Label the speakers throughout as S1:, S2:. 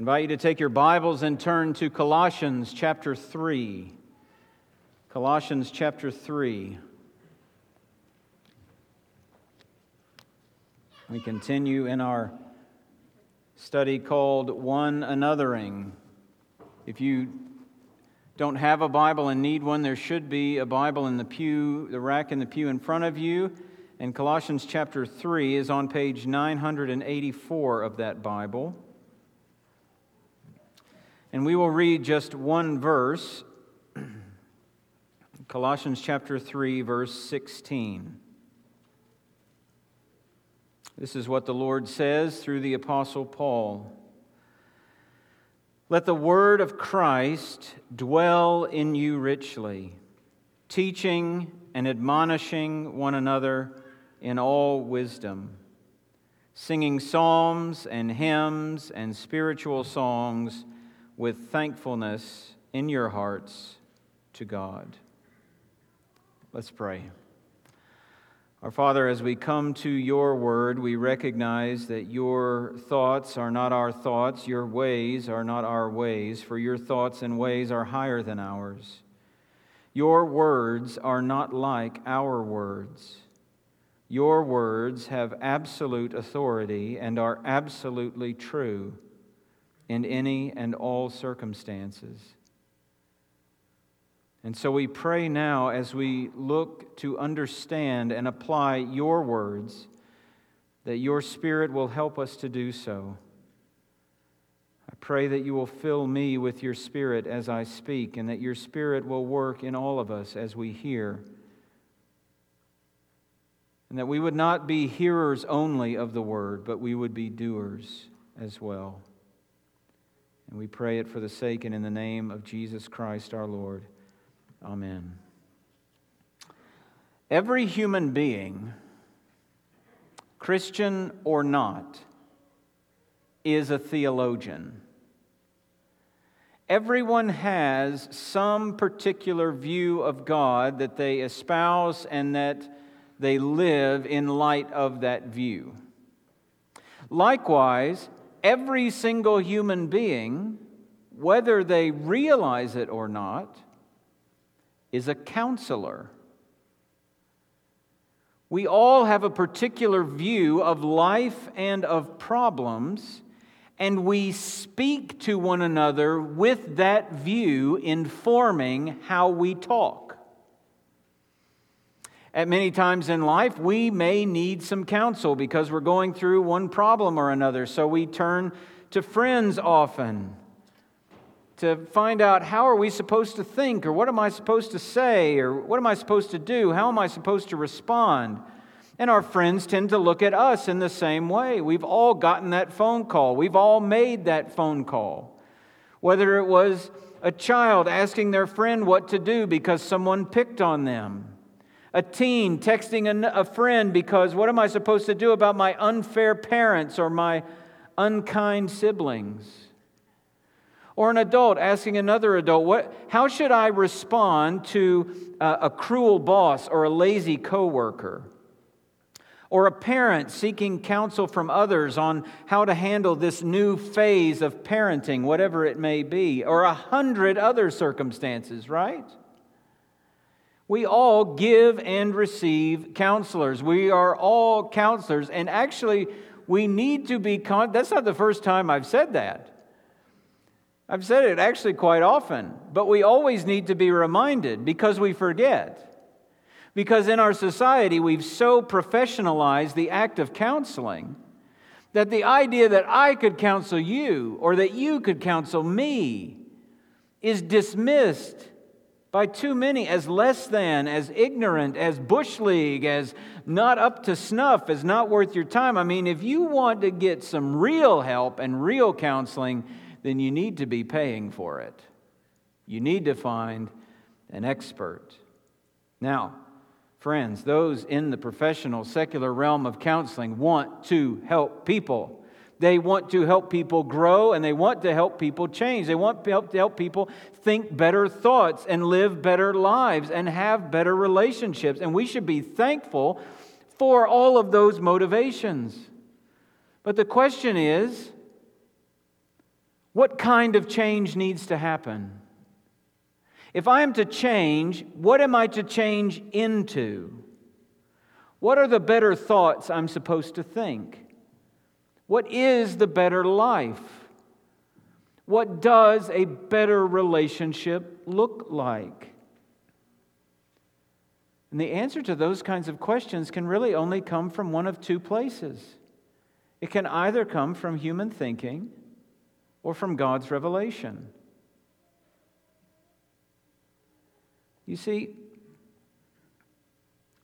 S1: Invite you to take your Bibles and turn to Colossians chapter 3. Colossians chapter 3. We continue in our study called One Anothering. If you don't have a Bible and need one, there should be a Bible in the pew, the rack in the pew in front of you. And Colossians chapter 3 is on page 984 of that Bible. And we will read just one verse Colossians chapter 3, verse 16. This is what the Lord says through the Apostle Paul. Let the word of Christ dwell in you richly, teaching and admonishing one another in all wisdom, singing psalms and hymns and spiritual songs with thankfulness in your hearts to God. Let's pray. Our Father, as we come to your word, we recognize that your thoughts are not our thoughts, your ways are not our ways, for your thoughts and ways are higher than ours. Your words are not like our words. Your words have absolute authority and are absolutely true in any and all circumstances. And so we pray now as we look to understand and apply your words that your Spirit will help us to do so. I pray that you will fill me with your Spirit as I speak, and that your Spirit will work in all of us as we hear and that we would not be hearers only of the word, but we would be doers as well. And we pray it for the sake and in the name of Jesus Christ our Lord. Amen. Every human being, Christian or not, is a theologian. Everyone has some particular view of God that they espouse and that they live in light of that view. Likewise, every single human being, whether they realize it or not, is a counselor. We all have a particular view of life and of problems, and we speak to one another with that view informing how we talk. At many times in life, we may need some counsel because we're going through one problem or another. So we turn to friends often to find out how are we supposed to think or what am I supposed to say or what am I supposed to do? How am I supposed to respond? And our friends tend to look at us in the same way. We've all gotten that phone call. We've all made that phone call. Whether it was a child asking their friend what to do because someone picked on them a teen texting a, friend because what am I supposed to do about my unfair parents or my unkind siblings? Or an adult asking another adult, what, how should I respond to a, a cruel boss or a lazy coworker? Or a parent seeking counsel from others on how to handle this new phase of parenting, whatever it may be, or a hundred other circumstances, right? We all give and receive counselors. We are all counselors. And actually, we need to be, con- that's not the first time I've said that. I've said it actually quite often, but we always need to be reminded because we forget. Because in our society, we've so professionalized the act of counseling that the idea that I could counsel you or that you could counsel me is dismissed by too many as less than, as ignorant, as bush league, as not up to snuff, as not worth your time. I mean, if you want to get some real help and real counseling, then you need to be paying for it. You need to find an expert. Now, friends, those in the professional secular realm of counseling want to help people. They want to help people grow and they want to help people change. They want to help, people think better thoughts and live better lives and have better relationships. And we should be thankful for all of those motivations. But the question is What kind of change needs to happen? If I am to change, what am I to change into? What are the better thoughts I'm supposed to think? What is the better life? What does a better relationship look like? And the answer to those kinds of questions can really only come from one of two places. It can either come from human thinking or from God's revelation. You see,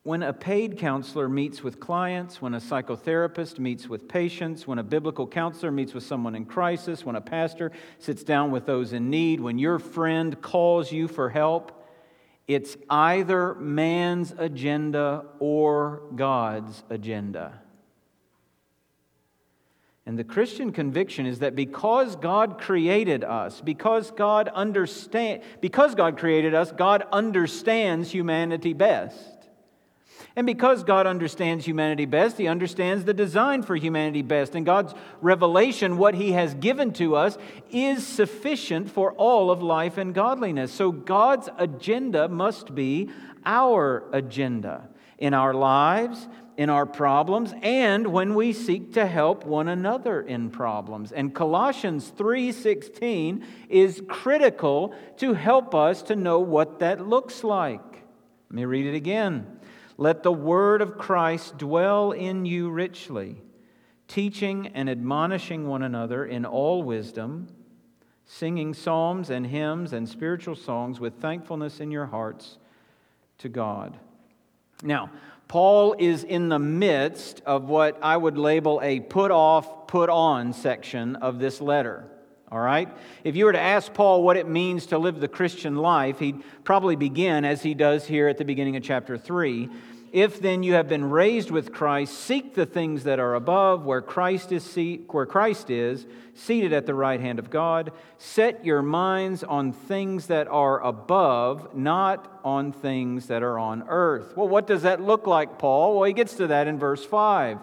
S1: when a paid counselor meets with clients, when a psychotherapist meets with patients, when a biblical counselor meets with someone in crisis, when a pastor sits down with those in need, when your friend calls you for help, it's either man's agenda or God's agenda. And the Christian conviction is that because God created us, because God understand, because God created us, God understands humanity best. And because God understands humanity best, He understands the design for humanity best. And God's revelation, what He has given to us, is sufficient for all of life and godliness. So God's agenda must be our agenda in our lives, in our problems, and when we seek to help one another in problems. And Colossians 3:16 is critical to help us to know what that looks like. Let me read it again. Let the word of Christ dwell in you richly, teaching and admonishing one another in all wisdom, singing psalms and hymns and spiritual songs with thankfulness in your hearts to God. Now, Paul is in the midst of what I would label a put off, put on section of this letter. All right? If you were to ask Paul what it means to live the Christian life, he'd probably begin, as he does here at the beginning of chapter 3. If then you have been raised with Christ, seek the things that are above, where Christ is, where Christ is seated at the right hand of God. Set your minds on things that are above, not on things that are on earth. Well, what does that look like, Paul? Well, he gets to that in verse 5.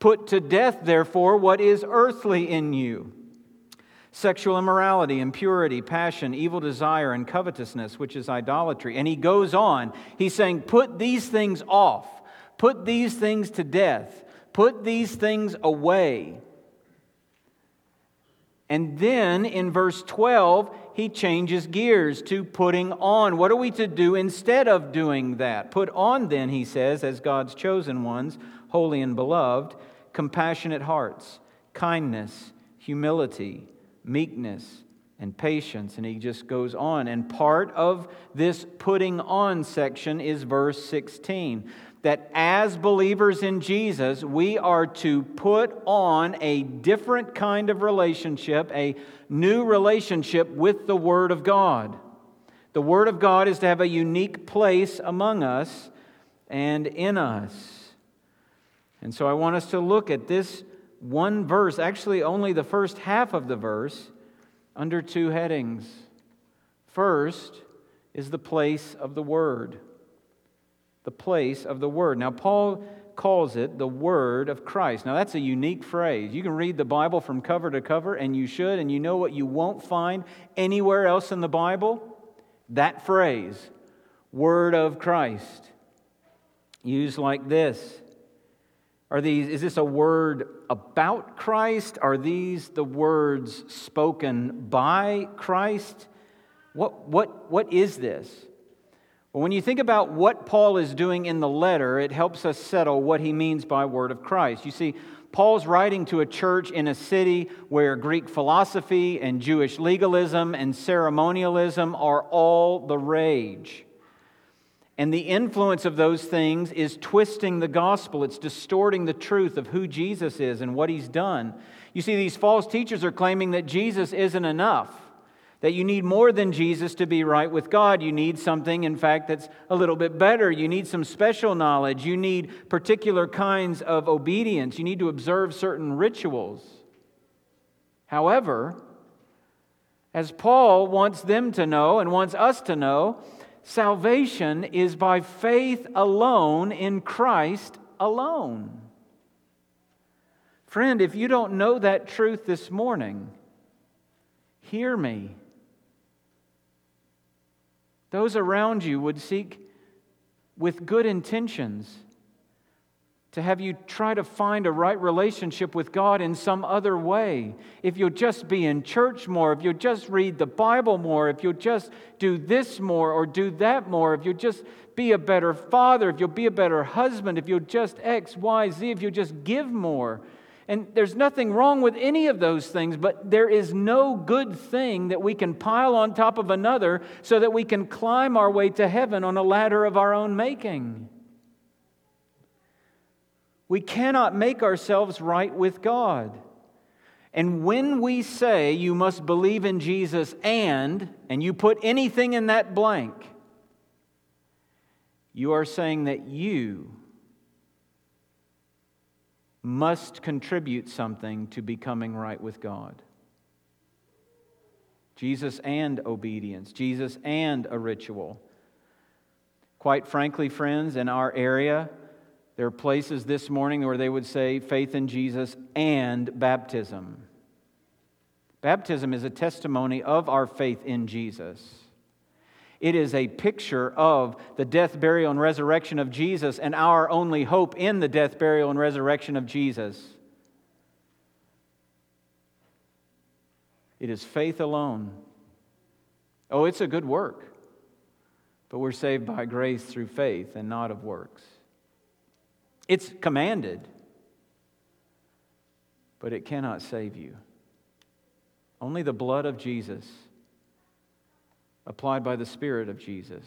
S1: Put to death, therefore, what is earthly in you sexual immorality, impurity, passion, evil desire, and covetousness, which is idolatry. And he goes on. He's saying, Put these things off, put these things to death, put these things away. And then in verse 12, he changes gears to putting on. What are we to do instead of doing that? Put on, then, he says, as God's chosen ones, holy and beloved, compassionate hearts, kindness, humility meekness, and patience. And he just goes on. And part of this putting on section is verse 16 that as believers in Jesus, we are to put on a different kind of relationship, a new relationship with the Word of God. The Word of God is to have a unique place among us and in us. And so I want us to look at this one verse, actually, only the first half of the verse, under two headings. First is the place of the Word. The place of the Word. Now, Paul calls it the Word of Christ. Now, that's a unique phrase. You can read the Bible from cover to cover, and you should, and you know what you won't find anywhere else in the Bible? That phrase, Word of Christ, used like this are these, is this a word about Christ? Are these the words spoken by Christ? What, what, what is this? Well, when you think about what Paul is doing in the letter, it helps us settle what he means by word of Christ. You see, Paul's writing to a church in a city where Greek philosophy and Jewish legalism and ceremonialism are all the rage. And the influence of those things is twisting the gospel. It's distorting the truth of who Jesus is and what he's done. You see, these false teachers are claiming that Jesus isn't enough, that you need more than Jesus to be right with God. You need something, in fact, that's a little bit better. You need some special knowledge. You need particular kinds of obedience. You need to observe certain rituals. However, as Paul wants them to know and wants us to know, salvation is by faith alone in Christ alone. Friend, if you don't know that truth this morning, hear me. Those around you would seek with good intentions to have you try to find a right relationship with God in some other way. If you'll just be in church more, if you'll just read the Bible more, if you'll just do this more or do that more, if you'll just be a better father, if you'll be a better husband, if you'll just X, Y, Z, if you'll just give more. And there's nothing wrong with any of those things, but there is no good thing that we can pile on top of another so that we can climb our way to heaven on a ladder of our own making. We cannot make ourselves right with God. And when we say you must believe in Jesus and, and you put anything in that blank, you are saying that you must contribute something to becoming right with God. Jesus and obedience, Jesus and a ritual. Quite frankly, friends, in our area, there are places this morning where they would say faith in Jesus and baptism. Baptism is a testimony of our faith in Jesus. It is a picture of the death, burial, and resurrection of Jesus and our only hope in the death, burial, and resurrection of Jesus. It is faith alone. Oh, it's a good work, but we're saved by grace through faith and not of works. It's commanded, but it cannot save you. Only the blood of Jesus, applied by the Spirit of Jesus,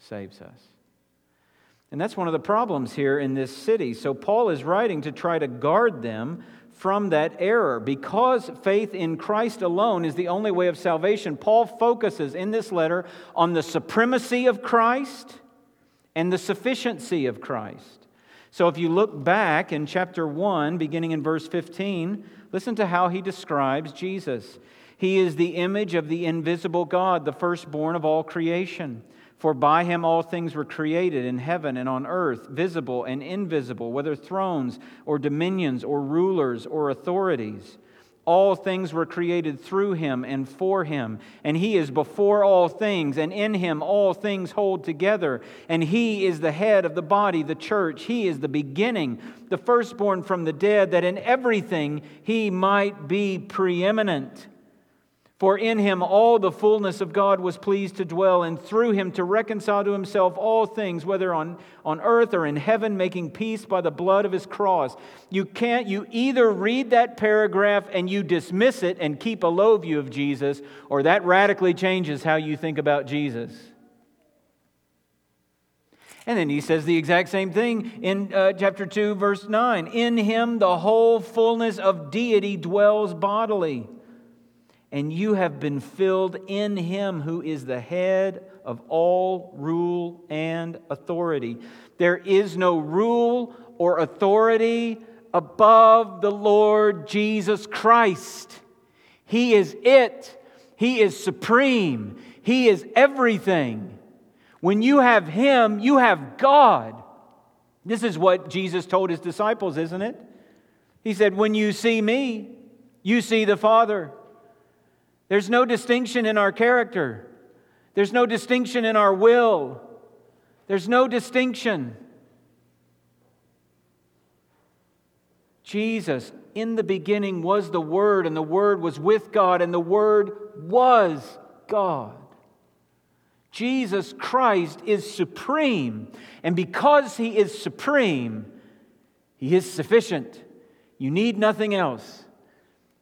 S1: saves us. And that's one of the problems here in this city. So Paul is writing to try to guard them from that error. Because faith in Christ alone is the only way of salvation, Paul focuses in this letter on the supremacy of Christ and the sufficiency of Christ. So if you look back in chapter 1, beginning in verse 15, listen to how he describes Jesus. He is the image of the invisible God, the firstborn of all creation. For by him all things were created in heaven and on earth, visible and invisible, whether thrones or dominions or rulers or authorities. All things were created through him and for him, and he is before all things, and in him all things hold together. And he is the head of the body, the church. He is the beginning, the firstborn from the dead, that in everything he might be preeminent. For in him all the fullness of God was pleased to dwell, and through him to reconcile to himself all things, whether on, on earth or in heaven, making peace by the blood of his cross. You can't, you either read that paragraph and you dismiss it and keep a low view of Jesus, or that radically changes how you think about Jesus. And then he says the exact same thing in uh, chapter 2, verse 9. In him the whole fullness of deity dwells bodily and you have been filled in him who is the head of all rule and authority. There is no rule or authority above the Lord Jesus Christ. He is it, He is supreme, He is everything. When you have Him, you have God. This is what Jesus told His disciples, isn't it? He said, When you see me, you see the Father. There's no distinction in our character. There's no distinction in our will. There's no distinction. Jesus, in the beginning, was the Word, and the Word was with God, and the Word was God. Jesus Christ is supreme, and because He is supreme, He is sufficient. You need nothing else.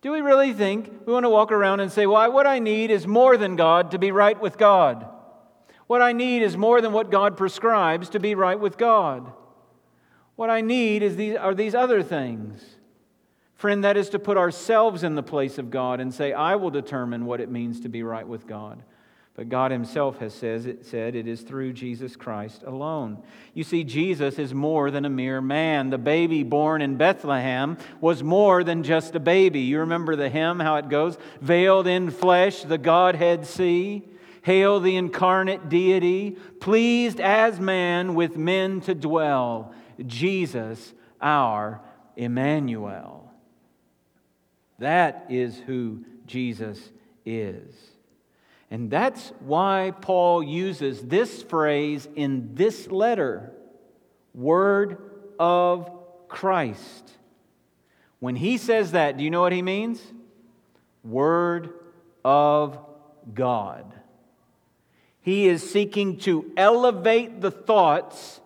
S1: Do we really think we want to walk around and say, Well, what I need is more than God to be right with God? What I need is more than what God prescribes to be right with God. What I need is these, are these other things. Friend, that is to put ourselves in the place of God and say, I will determine what it means to be right with God. But God Himself has says it, said it is through Jesus Christ alone. You see, Jesus is more than a mere man. The baby born in Bethlehem was more than just a baby. You remember the hymn, how it goes? Veiled in flesh, the Godhead see. Hail the incarnate deity, pleased as man with men to dwell. Jesus, our Emmanuel. That is who Jesus is. And that's why Paul uses this phrase in this letter word of Christ. When he says that, do you know what he means? Word of God. He is seeking to elevate the thoughts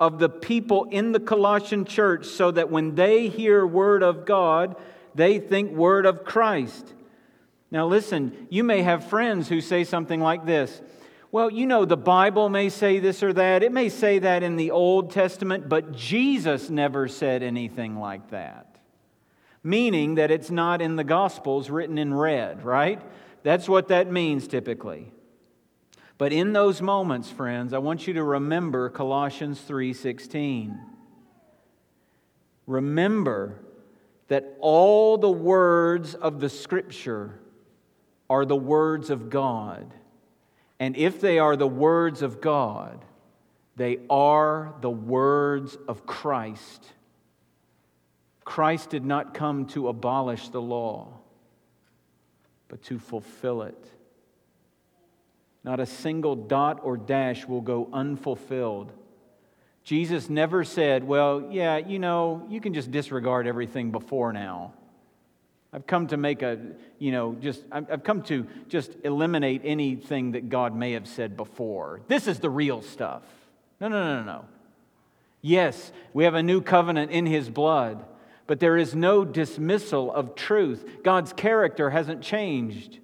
S1: of the people in the Colossian church so that when they hear word of God, they think word of Christ. Now, listen, you may have friends who say something like this Well, you know, the Bible may say this or that. It may say that in the Old Testament, but Jesus never said anything like that. Meaning that it's not in the Gospels written in red, right? That's what that means typically. But in those moments, friends, I want you to remember Colossians 3:16. Remember that all the words of the scripture are the words of God. And if they are the words of God, they are the words of Christ. Christ did not come to abolish the law, but to fulfill it. Not a single dot or dash will go unfulfilled. Jesus never said, Well, yeah, you know, you can just disregard everything before now. I've come to make a, you know, just, I've come to just eliminate anything that God may have said before. This is the real stuff. No, no, no, no, no. Yes, we have a new covenant in His blood, but there is no dismissal of truth. God's character hasn't changed.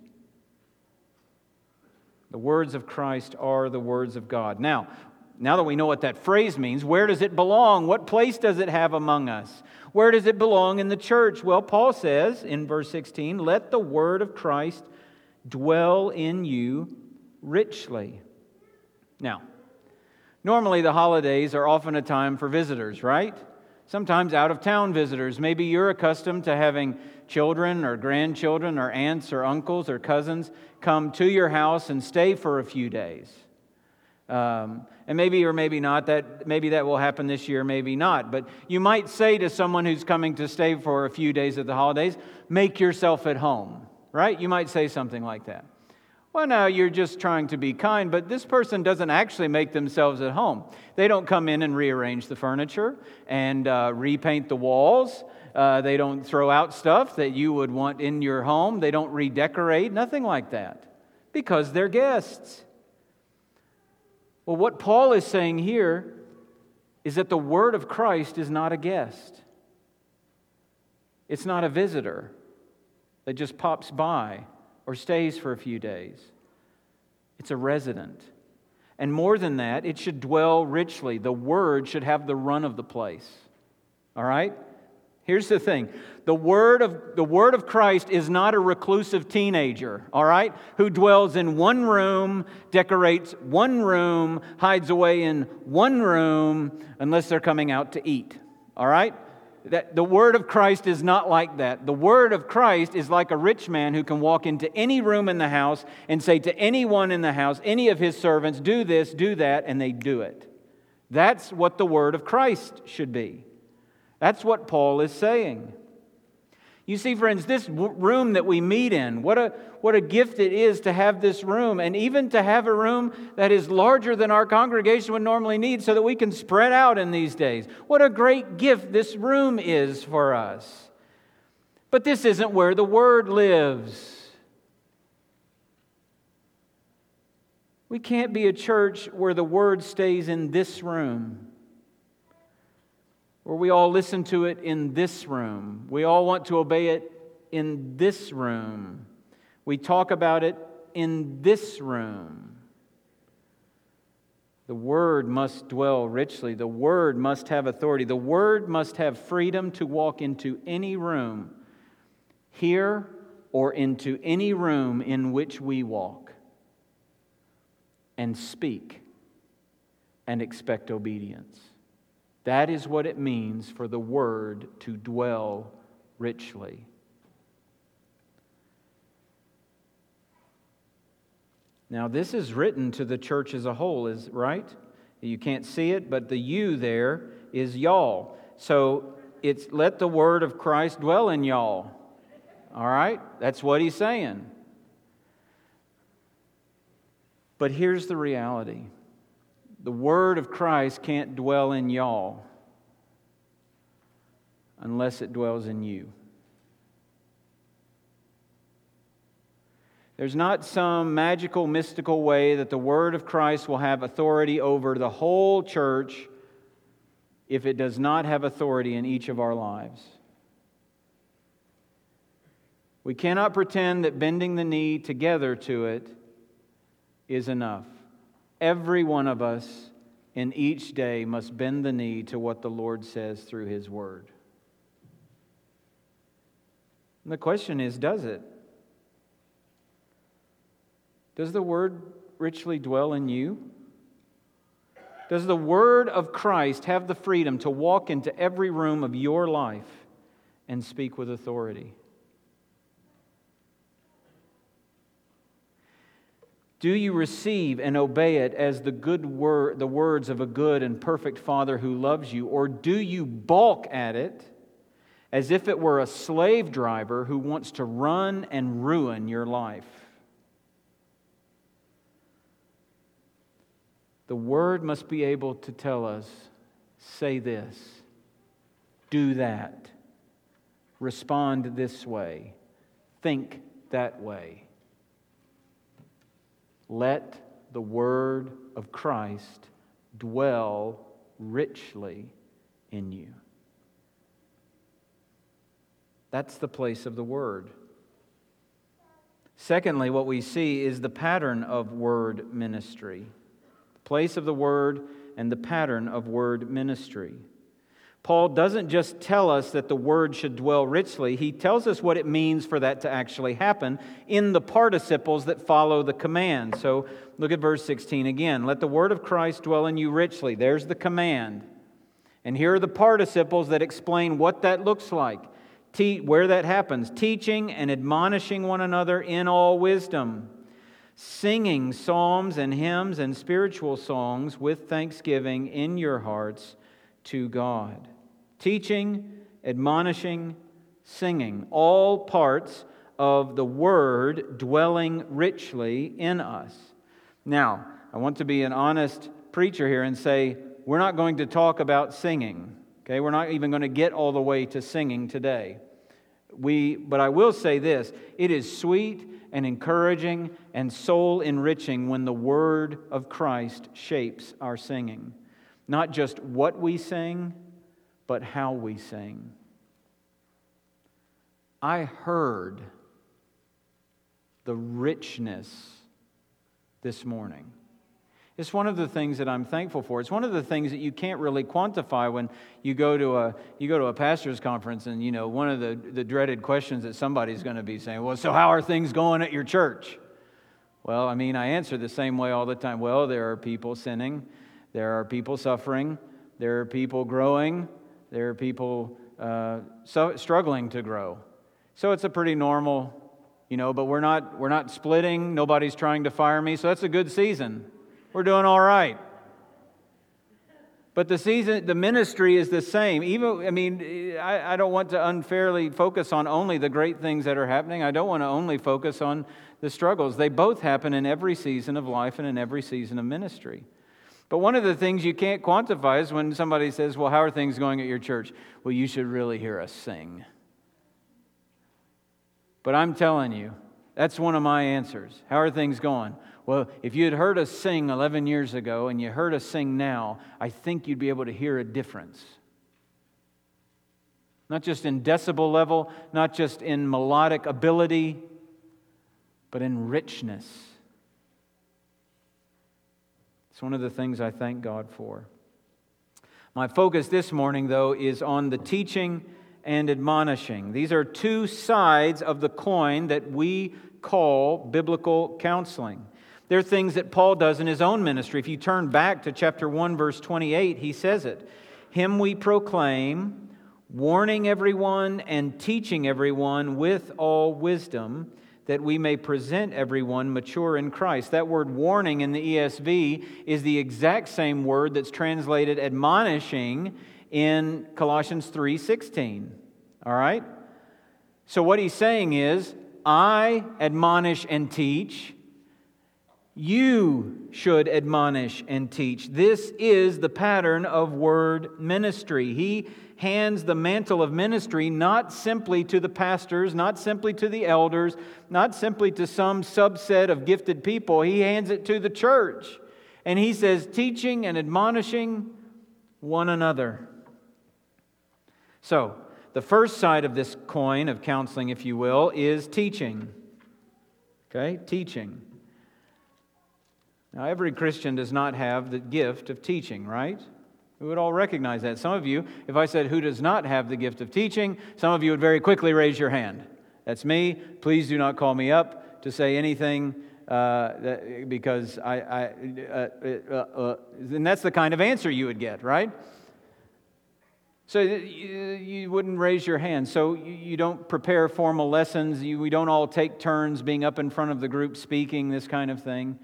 S1: The words of Christ are the words of God. Now, now that we know what that phrase means, where does it belong? What place does it have among us? Where does it belong in the church? Well, Paul says in verse 16, let the word of Christ dwell in you richly. Now, normally the holidays are often a time for visitors, right? Sometimes out of town visitors. Maybe you're accustomed to having children or grandchildren or aunts or uncles or cousins come to your house and stay for a few days. Um, and maybe or maybe not that maybe that will happen this year, maybe not. But you might say to someone who's coming to stay for a few days at the holidays, make yourself at home, right? You might say something like that. Well, now you're just trying to be kind, but this person doesn't actually make themselves at home. They don't come in and rearrange the furniture and uh, repaint the walls. Uh, they don't throw out stuff that you would want in your home. They don't redecorate, nothing like that, because they're guests. Well, what Paul is saying here is that the word of Christ is not a guest, it's not a visitor that just pops by or stays for a few days. It's a resident. And more than that, it should dwell richly. The word should have the run of the place. All right? Here's the thing the word, of, the word of Christ is not a reclusive teenager, all right, who dwells in one room, decorates one room, hides away in one room, unless they're coming out to eat, all right? That the word of Christ is not like that. The word of Christ is like a rich man who can walk into any room in the house and say to anyone in the house, any of his servants, do this, do that, and they do it. That's what the word of Christ should be. That's what Paul is saying. You see, friends, this room that we meet in, what a, what a gift it is to have this room, and even to have a room that is larger than our congregation would normally need so that we can spread out in these days. What a great gift this room is for us. But this isn't where the Word lives. We can't be a church where the Word stays in this room where we all listen to it in this room. We all want to obey it in this room. We talk about it in this room. The Word must dwell richly. The Word must have authority. The Word must have freedom to walk into any room, here or into any room in which we walk, and speak and expect obedience. That is what it means for the word to dwell richly. Now, this is written to the church as a whole, is right? You can't see it, but the you there is y'all. So it's let the word of Christ dwell in y'all. All right? That's what he's saying. But here's the reality the word of Christ can't dwell in y'all unless it dwells in you. There's not some magical, mystical way that the Word of Christ will have authority over the whole church if it does not have authority in each of our lives. We cannot pretend that bending the knee together to it is enough. Every one of us in each day must bend the knee to what the Lord says through His Word. And the question is does it? Does the Word richly dwell in you? Does the Word of Christ have the freedom to walk into every room of your life and speak with authority? Do you receive and obey it as the good word, the words of a good and perfect Father who loves you, or do you balk at it as if it were a slave driver who wants to run and ruin your life? The word must be able to tell us say this, do that, respond this way, think that way. Let the word of Christ dwell richly in you. That's the place of the word. Secondly, what we see is the pattern of word ministry. The place of the word and the pattern of word ministry. Paul doesn't just tell us that the word should dwell richly, he tells us what it means for that to actually happen in the participles that follow the command. So look at verse 16 again. Let the word of Christ dwell in you richly. There's the command. And here are the participles that explain what that looks like, Te- where that happens teaching and admonishing one another in all wisdom, singing psalms and hymns and spiritual songs with thanksgiving in your hearts to God teaching, admonishing, singing, all parts of the word dwelling richly in us. Now, I want to be an honest preacher here and say, we're not going to talk about singing. Okay, we're not even going to get all the way to singing today. We, but I will say this it is sweet and encouraging and soul enriching when the word of Christ shapes our singing. Not just what we sing, but how we sing. I heard the richness this morning. It's one of the things that I'm thankful for. It's one of the things that you can't really quantify when you go to a you go to a pastor's conference and you know one of the, the dreaded questions that somebody's going to be saying, Well, so how are things going at your church? Well, I mean, I answer the same way all the time. Well, there are people sinning, there are people suffering, there are people growing, there are people uh, so, struggling to grow. So it's a pretty normal, you know, but we're not, we're not splitting. Nobody's trying to fire me. So that's a good season. We're doing all right. But the season, the ministry is the same. Even, I mean, I, I, don't want to unfairly focus on only the great things that are happening. I don't want to only focus on the struggles. They both happen in every season of life and in every season of ministry. But one of the things you can't quantify is when somebody says, Well, how are things going at your church? Well, you should really hear us sing. But I'm telling you, that's one of my answers. How are things going? Well, if you had heard us sing 11 years ago and you heard us sing now, I think you'd be able to hear a difference. Not just in decibel level, not just in melodic ability, but in richness it's one of the things I thank God for. My focus this morning, though, is on the teaching and admonishing. These are two sides of the coin that we call biblical counseling. They're things that Paul does in his own ministry. If you turn back to chapter 1, verse 28, he says it Him we proclaim, warning everyone and teaching everyone with all wisdom that we may present everyone mature in Christ. That word warning in the ESV is the exact same word that's translated admonishing in Colossians 3:16. All right? So what he's saying is, I admonish and teach, You should admonish and teach. This is the pattern of word ministry. He hands the mantle of ministry not simply to the pastors, not simply to the elders, not simply to some subset of gifted people. He hands it to the church. And he says, teaching and admonishing one another. So, the first side of this coin of counseling, if you will, is teaching. Okay, teaching. Now, every Christian does not have the gift of teaching, right? We would all recognize that. Some of you, if I said who does not have the gift of teaching, some of you would very quickly raise your hand. That's me. Please do not call me up to say anything uh, that, because I, I uh, uh, uh and that's the kind of answer you would get, right? So you, wouldn't raise your hand. So you, you don't prepare formal lessons. You, we don't all take turns being up in front of the group speaking, this kind of thing.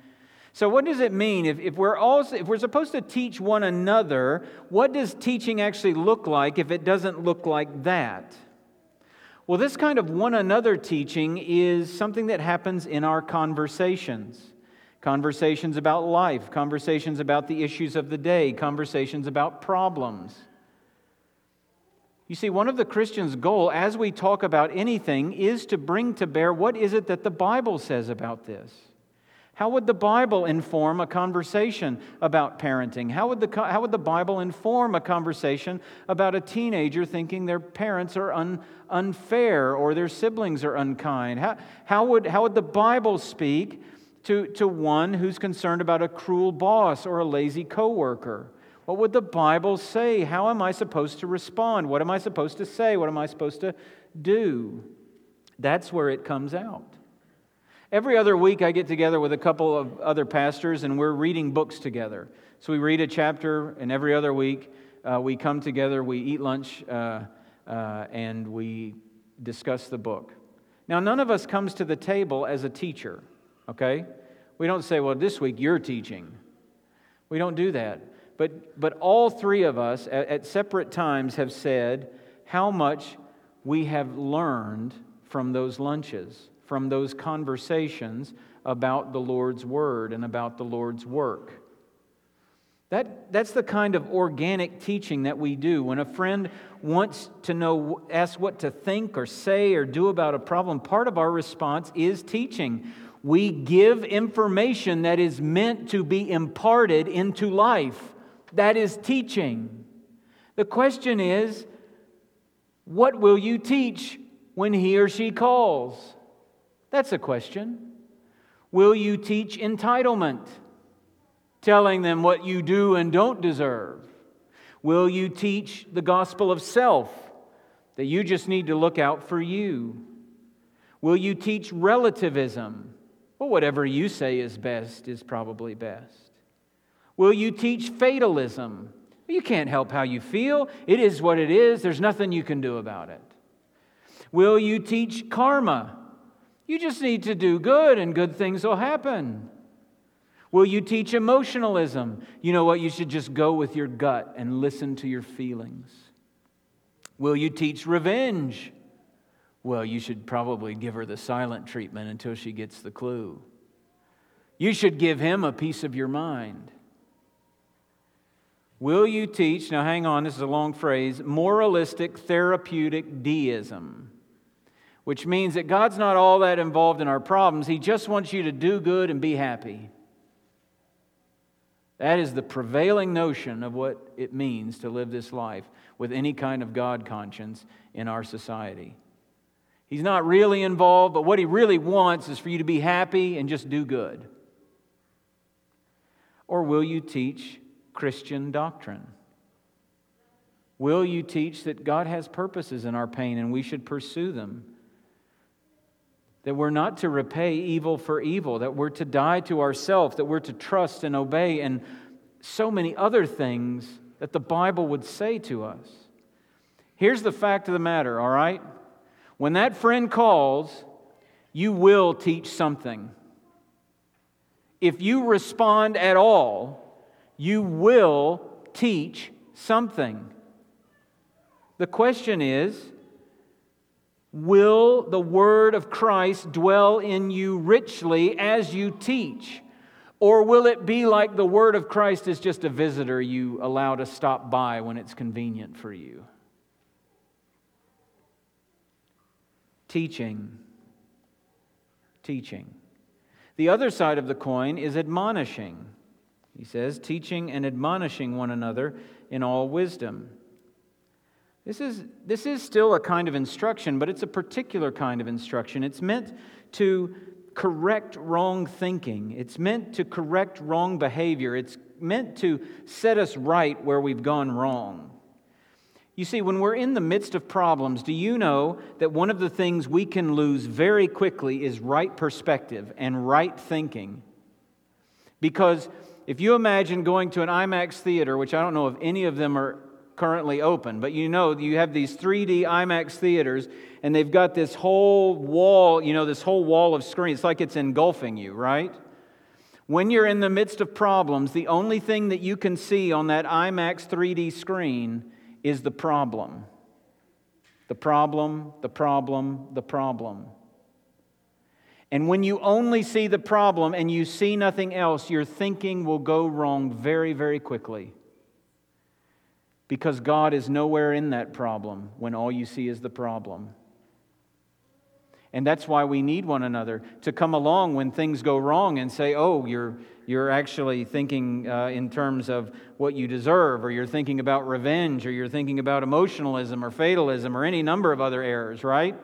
S1: So, what does it mean? If, if, we're all, if we're supposed to teach one another, what does teaching actually look like if it doesn't look like that? Well, this kind of one another teaching is something that happens in our conversations conversations about life, conversations about the issues of the day, conversations about problems. You see, one of the Christian's goal as we talk about anything is to bring to bear what is it that the Bible says about this. How would the Bible inform a conversation about parenting? How would, the, how would the Bible inform a conversation about a teenager thinking their parents are un, unfair or their siblings are unkind? How, how, would, how would the Bible speak to, to one who's concerned about a cruel boss or a lazy coworker? What would the Bible say? How am I supposed to respond? What am I supposed to say? What am I supposed to do? That's where it comes out. Every other week, I get together with a couple of other pastors and we're reading books together. So we read a chapter, and every other week, uh, we come together, we eat lunch, uh, uh, and we discuss the book. Now, none of us comes to the table as a teacher, okay? We don't say, well, this week you're teaching. We don't do that. But, but all three of us at, at separate times have said how much we have learned from those lunches from those conversations about the Lord's Word and about the Lord's work. That, that's the kind of organic teaching that we do. When a friend wants to know, ask what to think or say or do about a problem, part of our response is teaching. We give information that is meant to be imparted into life. That is teaching. The question is, what will you teach when he or she calls? That's a question. Will you teach entitlement, telling them what you do and don't deserve? Will you teach the gospel of self, that you just need to look out for you? Will you teach relativism? Well, whatever you say is best is probably best. Will you teach fatalism? You can't help how you feel. It is what it is. There's nothing you can do about it. Will you teach karma? You just need to do good and good things will happen. Will you teach emotionalism? You know what? You should just go with your gut and listen to your feelings. Will you teach revenge? Well, you should probably give her the silent treatment until she gets the clue. You should give him a piece of your mind. Will you teach, now hang on, this is a long phrase, moralistic therapeutic deism? Which means that God's not all that involved in our problems. He just wants you to do good and be happy. That is the prevailing notion of what it means to live this life with any kind of God conscience in our society. He's not really involved, but what he really wants is for you to be happy and just do good. Or will you teach Christian doctrine? Will you teach that God has purposes in our pain and we should pursue them? That we're not to repay evil for evil, that we're to die to ourselves, that we're to trust and obey, and so many other things that the Bible would say to us. Here's the fact of the matter, all right? When that friend calls, you will teach something. If you respond at all, you will teach something. The question is, Will the word of Christ dwell in you richly as you teach? Or will it be like the word of Christ is just a visitor you allow to stop by when it's convenient for you? Teaching. Teaching. The other side of the coin is admonishing. He says, teaching and admonishing one another in all wisdom. This is, this is still a kind of instruction, but it's a particular kind of instruction. It's meant to correct wrong thinking, it's meant to correct wrong behavior, it's meant to set us right where we've gone wrong. You see, when we're in the midst of problems, do you know that one of the things we can lose very quickly is right perspective and right thinking? Because if you imagine going to an IMAX theater, which I don't know if any of them are currently open, but you know you have these 3D IMAX theaters and they've got this whole wall, you know, this whole wall of screen. It's like it's engulfing you, right? When you're in the midst of problems, the only thing that you can see on that IMAX 3D screen is the problem. The problem, the problem, the problem. And when you only see the problem and you see nothing else, your thinking will go wrong very, very quickly. Because God is nowhere in that problem when all you see is the problem. And that's why we need one another to come along when things go wrong and say, oh, you're, you're actually thinking uh, in terms of what you deserve, or you're thinking about revenge, or you're thinking about emotionalism or fatalism or any number of other errors, right?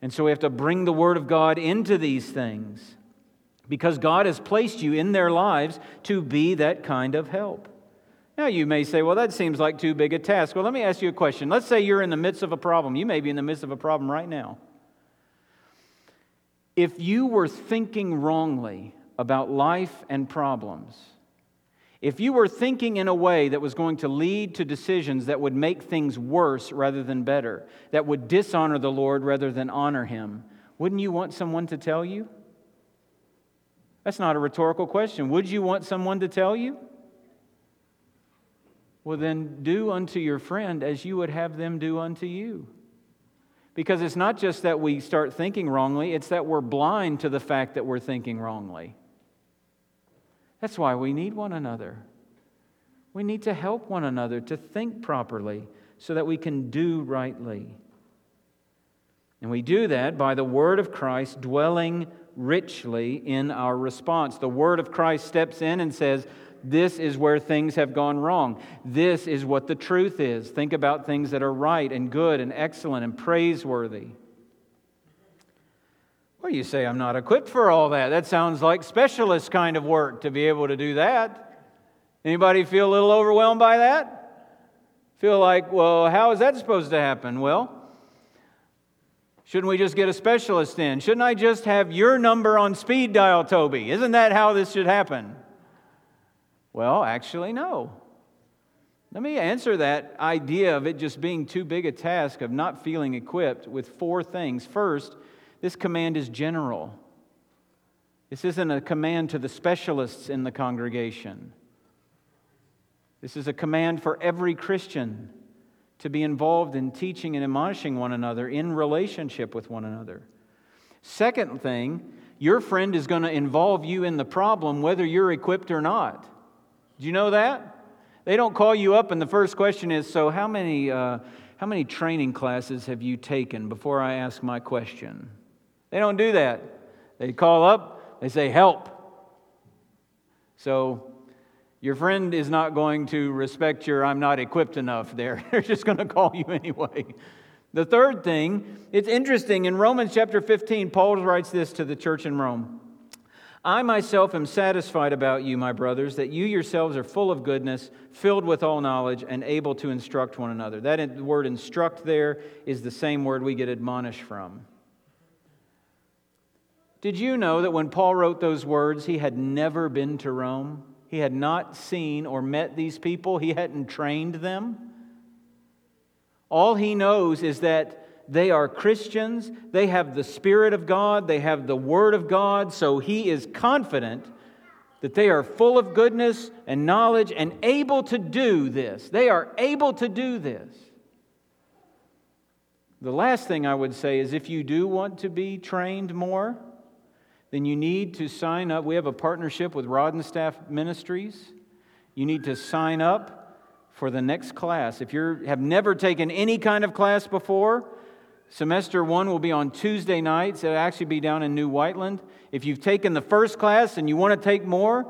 S1: And so we have to bring the Word of God into these things because God has placed you in their lives to be that kind of help. Now, you may say, well, that seems like too big a task. Well, let me ask you a question. Let's say you're in the midst of a problem. You may be in the midst of a problem right now. If you were thinking wrongly about life and problems, if you were thinking in a way that was going to lead to decisions that would make things worse rather than better, that would dishonor the Lord rather than honor Him, wouldn't you want someone to tell you? That's not a rhetorical question. Would you want someone to tell you? Well, then do unto your friend as you would have them do unto you. Because it's not just that we start thinking wrongly, it's that we're blind to the fact that we're thinking wrongly. That's why we need one another. We need to help one another to think properly so that we can do rightly. And we do that by the Word of Christ dwelling richly in our response. The Word of Christ steps in and says, this is where things have gone wrong. This is what the truth is. Think about things that are right and good and excellent and praiseworthy. Well, you say, I'm not equipped for all that. That sounds like specialist kind of work to be able to do that. Anybody feel a little overwhelmed by that? Feel like, well, how is that supposed to happen? Well, shouldn't we just get a specialist in? Shouldn't I just have your number on speed dial, Toby? Isn't that how this should happen? Well, actually, no. Let me answer that idea of it just being too big a task of not feeling equipped with four things. First, this command is general. This isn't a command to the specialists in the congregation. This is a command for every Christian to be involved in teaching and admonishing one another in relationship with one another. Second thing, your friend is going to involve you in the problem whether you're equipped or not. Do you know that? They don't call you up, and the first question is So, how many, uh, how many training classes have you taken before I ask my question? They don't do that. They call up, they say, Help. So, your friend is not going to respect your I'm not equipped enough there. They're just going to call you anyway. The third thing, it's interesting. In Romans chapter 15, Paul writes this to the church in Rome. I myself am satisfied about you, my brothers, that you yourselves are full of goodness, filled with all knowledge, and able to instruct one another. That word instruct there is the same word we get admonish from. Did you know that when Paul wrote those words, he had never been to Rome? He had not seen or met these people, he hadn't trained them. All he knows is that they are Christians, they have the Spirit of God, they have the Word of God, so he is confident that they are full of goodness and knowledge and able to do this. They are able to do this. The last thing I would say is if you do want to be trained more, then you need to sign up. We have a partnership with Rod and Staff Ministries. You need to sign up for the next class. If you have never taken any kind of class before, semester one will be on Tuesday nights. It'll actually be down in New Whiteland. If you've taken the first class and you want to take more,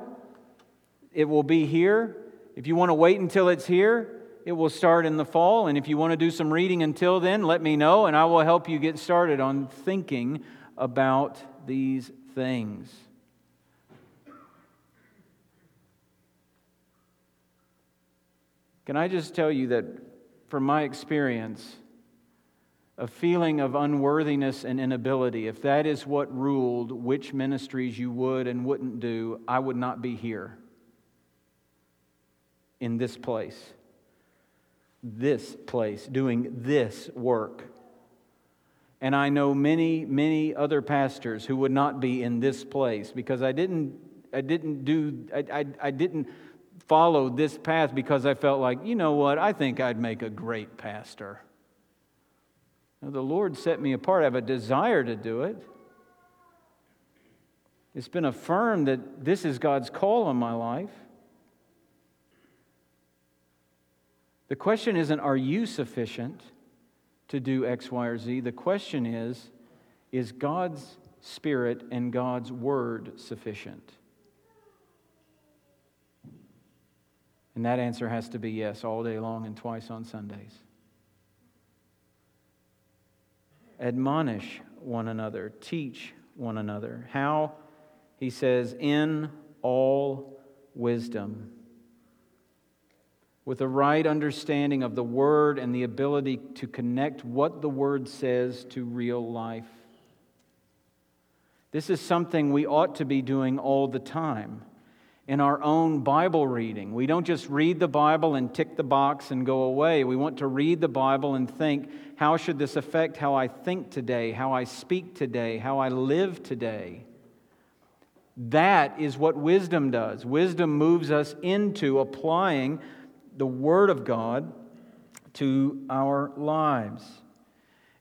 S1: it will be here. If you want to wait until it's here, it will start in the fall. And if you want to do some reading until then, let me know, and I will help you get started on thinking about these things. Can I just tell you that from my experience, a feeling of unworthiness and inability, if that is what ruled which ministries you would and wouldn't do, I would not be here in this place, this place, doing this work. And I know many, many other pastors who would not be in this place because I didn't, I didn't do, I, I, I didn't follow this path because I felt like, you know what, I think I'd make a great pastor. The Lord set me apart. I have a desire to do it. It's been affirmed that this is God's call on my life. The question isn't, are you sufficient? to do X, Y, or Z. The question is is God's Spirit and God's Word sufficient? And that answer has to be yes, all day long and twice on Sundays. Admonish one another, teach one another. How? He says, in all wisdom with a right understanding of the Word and the ability to connect what the Word says to real life. This is something we ought to be doing all the time in our own Bible reading. We don't just read the Bible and tick the box and go away. We want to read the Bible and think, how should this affect how I think today, how I speak today, how I live today? That is what wisdom does. Wisdom moves us into applying the Word of God to our lives.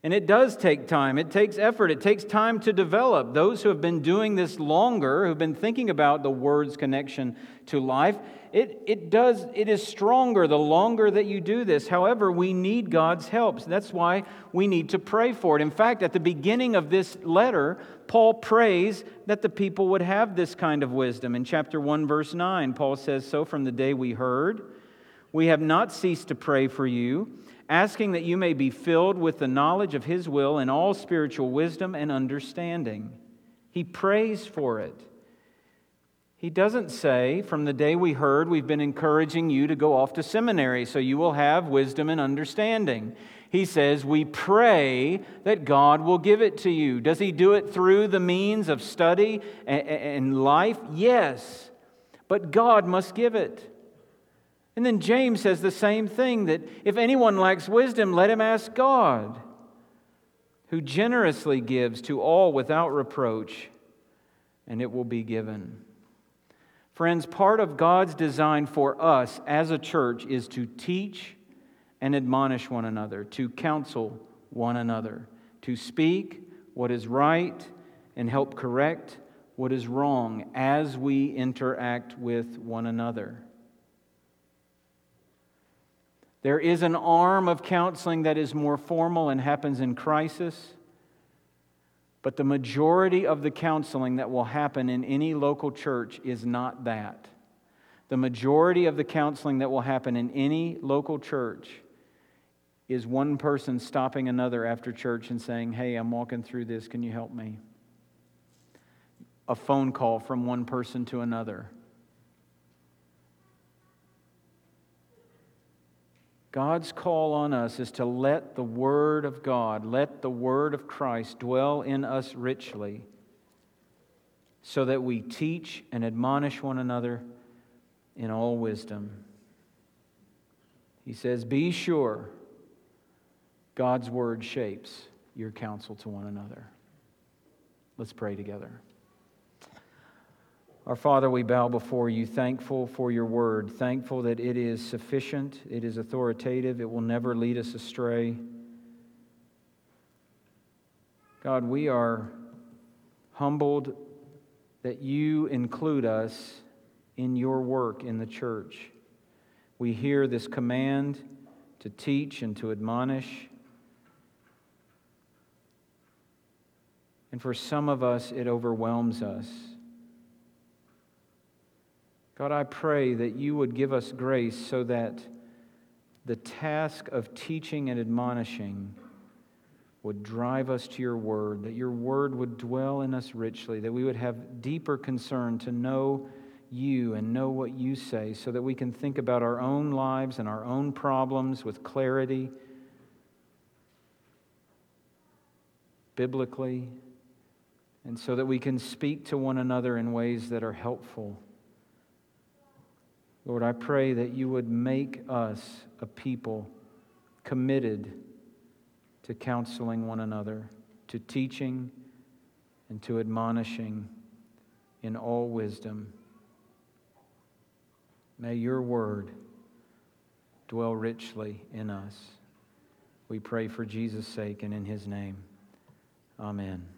S1: And it does take time. It takes effort. It takes time to develop. Those who have been doing this longer, who've been thinking about the word's connection to life, it, it does, it is stronger the longer that you do this. However, we need God's help. So that's why we need to pray for it. In fact, at the beginning of this letter, Paul prays that the people would have this kind of wisdom. In chapter 1, verse 9, Paul says, So from the day we heard, we have not ceased to pray for you, asking that you may be filled with the knowledge of His will and all spiritual wisdom and understanding. He prays for it. He doesn't say, from the day we heard, we've been encouraging you to go off to seminary so you will have wisdom and understanding. He says, we pray that God will give it to you. Does He do it through the means of study and life? Yes. But God must give it. And then James says the same thing that if anyone lacks wisdom, let him ask God, who generously gives to all without reproach, and it will be given. Friends, part of God's design for us as a church is to teach and admonish one another, to counsel one another, to speak what is right and help correct what is wrong as we interact with one another. There is an arm of counseling that is more formal and happens in crisis. But the majority of the counseling that will happen in any local church is not that. The majority of the counseling that will happen in any local church is one person stopping another after church and saying, Hey, I'm walking through this. Can you help me? A phone call from one person to another. God's call on us is to let the Word of God, let the Word of Christ dwell in us richly so that we teach and admonish one another in all wisdom. He says, Be sure God's Word shapes your counsel to one another. Let's pray together. Our Father, we bow before you, thankful for your word, thankful that it is sufficient, it is authoritative, it will never lead us astray. God, we are humbled that you include us in your work in the church. We hear this command to teach and to admonish. And for some of us, it overwhelms us. God, I pray that you would give us grace so that the task of teaching and admonishing would drive us to your word, that your word would dwell in us richly, that we would have deeper concern to know you and know what you say, so that we can think about our own lives and our own problems with clarity, biblically, and so that we can speak to one another in ways that are helpful. Lord, I pray that you would make us a people committed to counseling one another, to teaching and to admonishing in all wisdom. May your word dwell richly in us. We pray for Jesus' sake and in his name. Amen.